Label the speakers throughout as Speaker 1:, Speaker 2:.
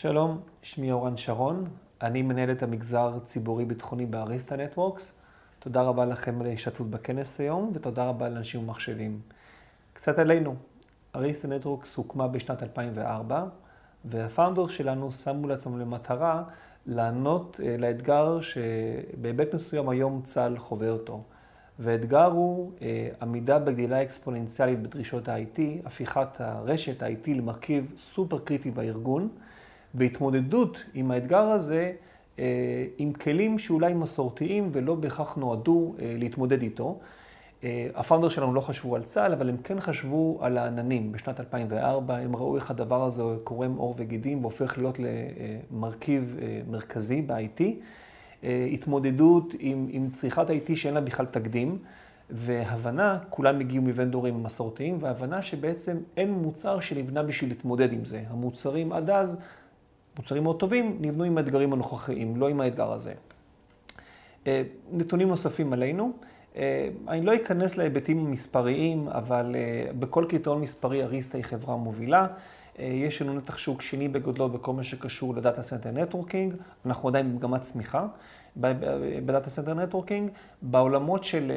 Speaker 1: שלום, שמי אורן שרון, אני מנהל את המגזר ציבורי ביטחוני באריסטה נטוורקס. תודה רבה לכם על ההשתתפות בכנס היום, ותודה רבה לאנשים ומחשבים. קצת עלינו, אריסטה נטוורקס הוקמה בשנת 2004, והפאונדר שלנו שמו לעצמם למטרה לענות אה, לאתגר שבהיבט מסוים היום צה"ל חווה אותו. והאתגר הוא אה, עמידה בגדילה אקספוננציאלית בדרישות ה-IT, הפיכת הרשת ה-IT למרכיב סופר קריטי בארגון, והתמודדות עם האתגר הזה אה, עם כלים שאולי מסורתיים ולא בהכרח נועדו להתמודד איתו. הפאונדר שלנו לא חשבו על צה"ל, אבל הם כן חשבו על העננים. בשנת 2004 הם ראו איך הדבר הזה קורם עור וגידים והופך להיות למרכיב מרכזי ב-IT. התמודדות עם, עם צריכת IT שאין לה בכלל תקדים, והבנה, כולם הגיעו מוונדורים מסורתיים, והבנה שבעצם אין מוצר שנבנה בשביל להתמודד עם זה. המוצרים עד אז, מוצרים מאוד טובים, נבנו עם האתגרים הנוכחיים, לא עם האתגר הזה. נתונים נוספים עלינו. אני לא אכנס להיבטים המספריים, אבל בכל קריטריון מספרי אריסטה היא חברה מובילה. יש לנו נתח שוק שני בגודלו בכל מה שקשור ל data center networking, אנחנו עדיין במגמת צמיחה ב-data center networking. בעולמות של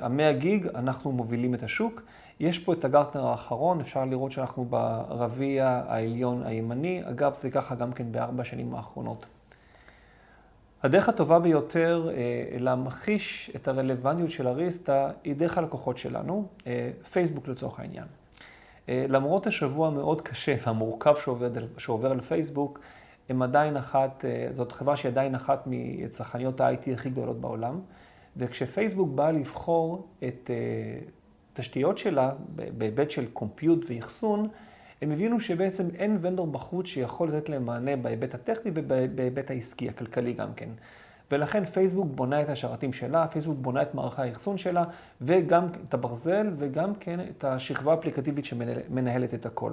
Speaker 1: המאה gig אנחנו מובילים את השוק. יש פה את הגרטנר האחרון, אפשר לראות שאנחנו ברביע העליון הימני, אגב זה ככה גם כן בארבע השנים האחרונות. הדרך הטובה ביותר להמחיש את הרלוונטיות של אריסטה היא דרך הלקוחות שלנו, פייסבוק לצורך העניין. למרות השבוע המאוד קשה והמורכב שעובר על פייסבוק, הם עדיין אחת, זאת חברה שהיא עדיין אחת מצרכניות ה-IT הכי גדולות בעולם, וכשפייסבוק באה לבחור את תשתיות שלה בהיבט של קומפיוט ואחסון, הם הבינו שבעצם אין ונדור בחוץ שיכול לתת להם מענה בהיבט הטכני ובהיבט העסקי, הכלכלי גם כן. ולכן פייסבוק בונה את השרתים שלה, פייסבוק בונה את מערכי האחסון שלה, וגם את הברזל, וגם כן את השכבה האפליקטיבית שמנהלת את הכל.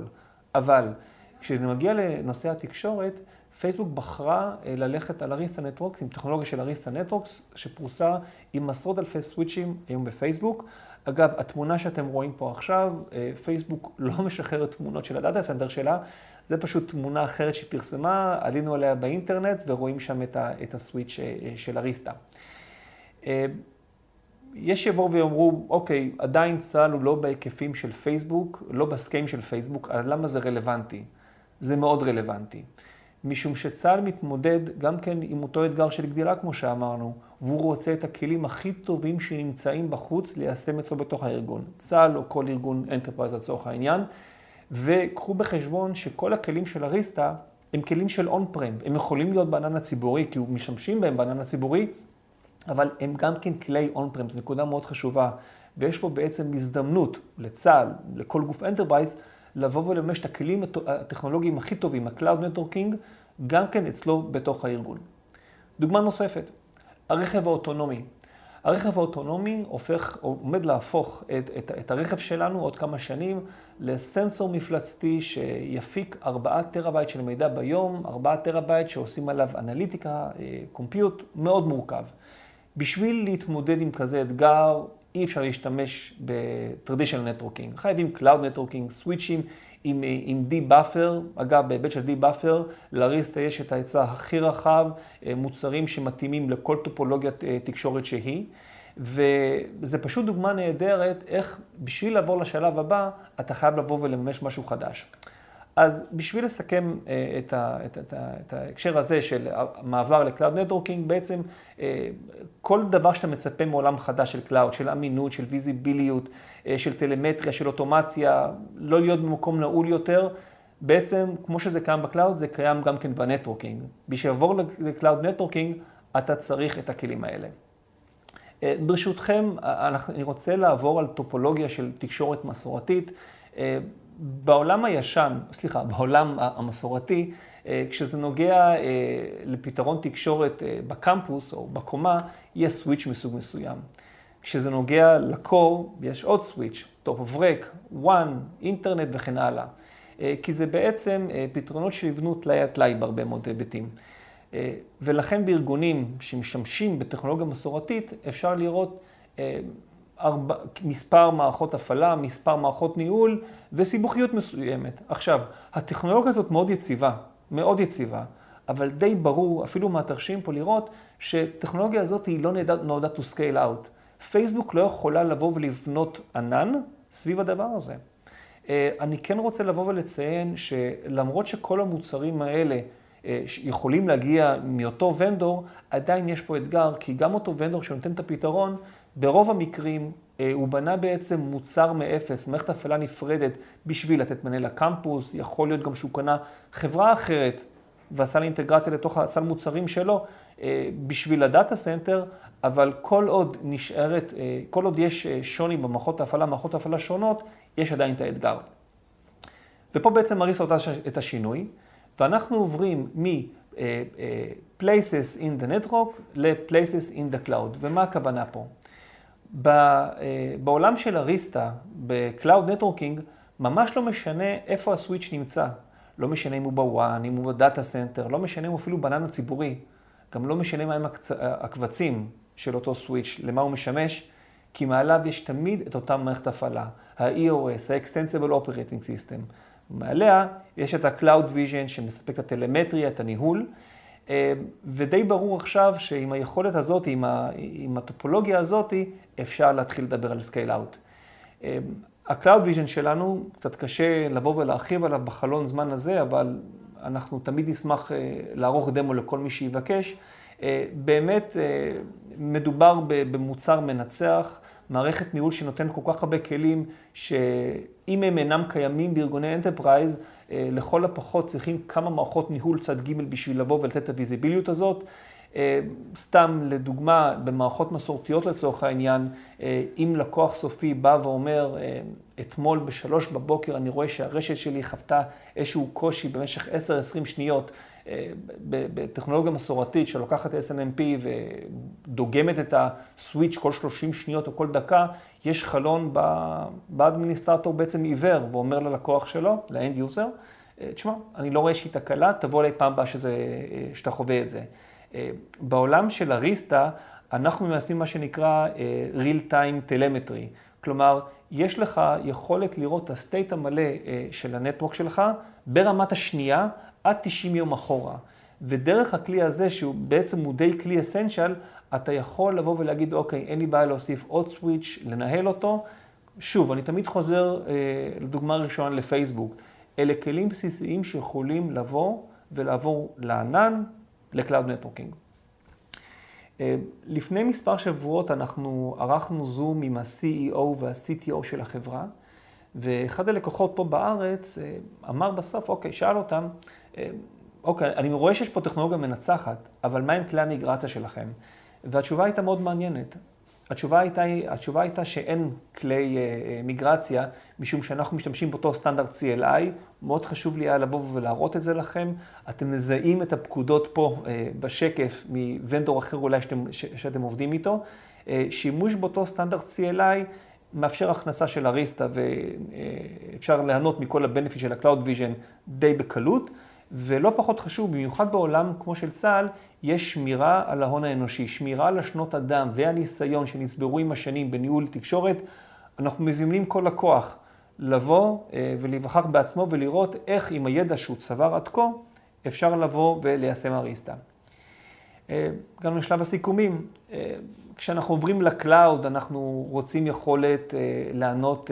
Speaker 1: אבל כשנגיע לנושא התקשורת, פייסבוק בחרה ללכת על אריסטה נטוורקס, עם טכנולוגיה של אריסטה נטוורקס, שפרוסה עם עשרות אלפי סוויצ'ים היום בפייסבוק. אגב, התמונה שאתם רואים פה עכשיו, פייסבוק לא משחררת תמונות של ה-data center שלה, זה פשוט תמונה אחרת שהיא פרסמה, עלינו עליה באינטרנט ורואים שם את ה-switch של אריסטה. יש שיבואו ויאמרו, אוקיי, עדיין צה"ל הוא לא בהיקפים של פייסבוק, לא ב-scale של פייסבוק, אז למה זה רלוונטי? זה מאוד רלוונטי. משום שצה"ל מתמודד גם כן עם אותו אתגר של גדילה, כמו שאמרנו, והוא רוצה את הכלים הכי טובים שנמצאים בחוץ ליישם אצלו בתוך הארגון. צה"ל או כל ארגון enterprise לצורך העניין. וקחו בחשבון שכל הכלים של אריסטה הם כלים של on-prem. הם יכולים להיות בענן הציבורי, כי משתמשים בהם בענן הציבורי, אבל הם גם כן כלי on-prem, זו נקודה מאוד חשובה. ויש פה בעצם הזדמנות לצה"ל, לכל גוף enterprise, לבוא ולממש את הכלים הטכנולוגיים הכי טובים, ה-Cloud Networking, גם כן אצלו בתוך הארגון. דוגמה נוספת, הרכב האוטונומי. הרכב האוטונומי הופך, עומד להפוך את, את, את הרכב שלנו עוד כמה שנים לסנסור מפלצתי שיפיק 4 טראבייט של מידע ביום, 4 טראבייט שעושים עליו אנליטיקה, compute, מאוד מורכב. בשביל להתמודד עם כזה אתגר, אי אפשר להשתמש ב-Traditional Networking. חייבים Cloud Networking, סוויצ'ים עם, עם Deep Buffer. אגב, בהיבט של Deep Buffer, לאריסטה יש את ההיצע הכי רחב, מוצרים שמתאימים לכל טופולוגיית תקשורת שהיא. וזה פשוט דוגמה נהדרת איך בשביל לעבור לשלב הבא, אתה חייב לבוא ולממש משהו חדש. אז בשביל לסכם את, ה, את, את, את ההקשר הזה של מעבר ל-Cloud Networking, בעצם כל דבר שאתה מצפה מעולם חדש של Cloud, של אמינות, של ויזיביליות, של טלמטריה, של אוטומציה, לא להיות במקום נעול יותר, בעצם כמו שזה קיים ב-Cloud, זה קיים גם כן ב-Networking. בשביל לעבור ל-Cloud Networking, אתה צריך את הכלים האלה. ברשותכם, אני רוצה לעבור על טופולוגיה של תקשורת מסורתית. בעולם הישן, סליחה, בעולם המסורתי, כשזה נוגע לפתרון תקשורת בקמפוס או בקומה, יש סוויץ' מסוג מסוים. כשזה נוגע לקור, יש עוד סוויץ', top of rack, one, אינטרנט וכן הלאה. כי זה בעצם פתרונות שנבנו טלאי על טלאי בהרבה מאוד היבטים. ולכן בארגונים שמשמשים בטכנולוגיה מסורתית, אפשר לראות ארבע, מספר מערכות הפעלה, מספר מערכות ניהול וסיבוכיות מסוימת. עכשיו, הטכנולוגיה הזאת מאוד יציבה. מאוד יציבה, אבל די ברור, אפילו מהתרשים פה לראות, שטכנולוגיה הזאת היא לא נועדה to scale out. פייסבוק לא יכולה לבוא ולבנות ענן סביב הדבר הזה. אה, אני כן רוצה לבוא ולציין שלמרות שכל המוצרים האלה אה, יכולים להגיע מאותו vendor, עדיין יש פה אתגר, כי גם אותו vendor שנותן את הפתרון, ברוב המקרים אה, הוא בנה בעצם מוצר מאפס, מערכת הפעלה נפרדת בשביל לתת מענה לקמפוס, יכול להיות גם שהוא קנה חברה אחרת ועשה לה אינטגרציה לתוך הסל מוצרים שלו בשביל ה-data center, אבל כל עוד נשארת, כל עוד יש שוני במערכות ההפעלה, מערכות ההפעלה שונות, יש עדיין את האתגר. ופה בעצם אריסטה עושה את השינוי, ואנחנו עוברים מ-places in the network ל-places in the cloud. ומה הכוונה פה? בעולם של אריסטה, ב-Cloud Networking, ממש לא משנה איפה ה-switch נמצא. לא משנה אם הוא ב-WAN, אם הוא ב-data center, לא משנה אם הוא אפילו בענן הציבורי. גם לא משנה מהם הקבצים של אותו סוויץ', למה הוא משמש. כי מעליו יש תמיד את אותה מערכת הפעלה, ה-EOS, ה-Extensible Operating System. מעליה יש את ה-Cloud Vision שמספק את הטלמטריה, את הניהול, אה, ודי ברור עכשיו שעם היכולת הזאת, עם, ה, עם הטופולוגיה הזאת, אפשר להתחיל לדבר על Out. אה, ה-Cloud Vision שלנו, קצת קשה לבוא ולהרחיב עליו בחלון זמן הזה, אבל אנחנו תמיד נשמח אה, לערוך דמו לכל מי שיבקש. באמת מדובר במוצר מנצח, מערכת ניהול שנותן כל כך הרבה כלים, שאם הם אינם קיימים בארגוני enterprise, אה, לכל הפחות צריכים כמה מערכות ניהול צד ג' בשביל לבוא ולתת את הוויזיביליות הזאת. אה, סתם לדוגמה, במערכות מסורתיות לצורך העניין, אה, אם לקוח סופי בא ואומר, אתמול בשלוש בבוקר אני רואה שהרשת שלי חוותה איזשהו קושי במשך 10-20 שניות, בטכנולוגיה מסורתית שלוקחת SNMP ודוגמת את ה-switch כל 30 שניות או כל דקה, יש חלון בו ה-administrator בעצם עיוור ואומר ללקוח שלו, ל-end user, תשמע, אני לא רואה שהייתה תקלה, תבוא אליי פעם הבאה שאתה חווה את זה. בעולם של אריסטה, אנחנו מיישמים מה שנקרא real time telemetry. כלומר, יש לך יכולת לראות את הסטייט המלא של הנטוורק שלך ברמת השנייה עד 90 יום אחורה. ודרך הכלי הזה, שהוא בעצם הוא די כלי אסנשיאל, אתה יכול לבוא ולהגיד, אוקיי, אין לי בעיה להוסיף עוד סוויץ', לנהל אותו. שוב, אני תמיד חוזר אה, לדוגמה ראשונה לפייסבוק. אלה כלים בסיסיים שיכולים לבוא ולעבור לענן, Networking. אה, לפני מספר שבועות אנחנו ערכנו זום עם ה-CEO וה-CTO של החברה, ואחד הלקוחות פה בארץ אה, אמר בסוף, אוקיי, שאל אותם, אה, אוקיי, אני רואה שיש פה טכנולוגיה מנצחת, אבל מה עם כלי המיגרציה שלכם? והתשובה הייתה מאוד מעניינת. התשובה הייתה, התשובה הייתה שאין כלי uh, מיגרציה, משום שאנחנו משתמשים באותו סטנדרט CLI. מאוד חשוב לי היה לבוא ולהראות את זה לכם. אתם מזהים את הפקודות פה uh, בשקף מוונדור אחר אולי שאתם, ש, שאתם עובדים איתו. Uh, שימוש באותו סטנדרט CLI מאפשר הכנסה של אריסטה ואפשר ליהנות מכל הבנפיט של ה-Cloud Vision די בקלות. ולא פחות חשוב, במיוחד בעולם כמו של צה"ל, יש שמירה על ההון האנושי, שמירה על השנות אדם והניסיון שנצברו עם השנים בניהול תקשורת. אנחנו מזמנים כל לקוח לבוא אה, ולהיווכח בעצמו ולראות איך עם הידע שהוא צבר עד כה, אפשר לבוא וליישם אריסטה. אה, גם לשלב הסיכומים, אה, כשאנחנו עוברים ל-cloud, אנחנו רוצים יכולת ליהנות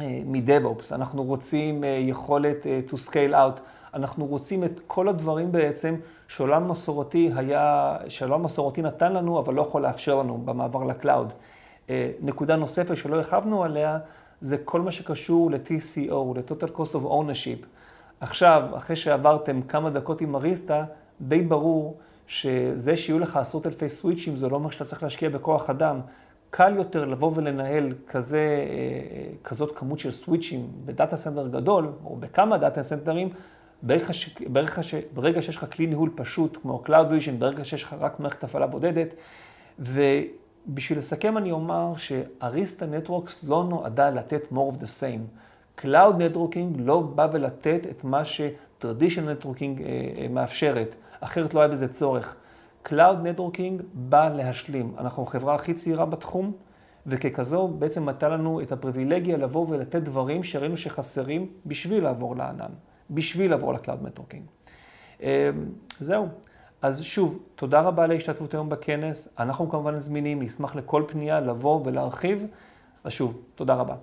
Speaker 1: מ-DevOps, אנחנו רוצים יכולת to scale out. אנחנו רוצים את כל הדברים בעצם שעולם מסורתי היה, שעולם מסורתי נתן לנו, אבל לא יכול לאפשר לנו במעבר ל-cloud. אה, נקודה נוספת שלא הרחבנו עליה, זה כל מה שקשור ל-TCO, ל-Total Cost of Ownership. עכשיו, אחרי שעברתם כמה דקות עם אריסטה, די ברור שזה שיהיו לך עשרות אלפי סוויצ'ים, זה לא אומר שאתה צריך להשקיע בכוח אדם. קל יותר לבוא ולנהל כזה, אה, כזאת כמות של סוויצ'ים ב-data center גדול, או בכמה data center-ים, ברגע, ש... ברגע, ש... ברגע שיש לך כלי ניהול פשוט, כמו Cloud Vision, ברגע שיש לך רק מערכת הפעלה בודדת, ובשביל לסכם אני אומר שאריסטה נטוורקס לא נועדה לתת more of the same. Cloud Networking לא בא ולתת את מה ש-Traditional Networking אה, אה, מאפשרת, אחרת לא היה בזה צורך. Cloud Networking בא להשלים. אנחנו החברה הכי צעירה בתחום, וככזו בעצם נתן לנו את הפריבילגיה לבוא ולתת דברים שראינו שחסרים בשביל לעבור לענן. בשביל לעבור ל-Cloud Networking. זהו. אז שוב, תודה רבה על ההשתתפות היום בכנס. אנחנו כמובן זמינים, נשמח לכל פנייה לבוא ולהרחיב. אז שוב, תודה רבה.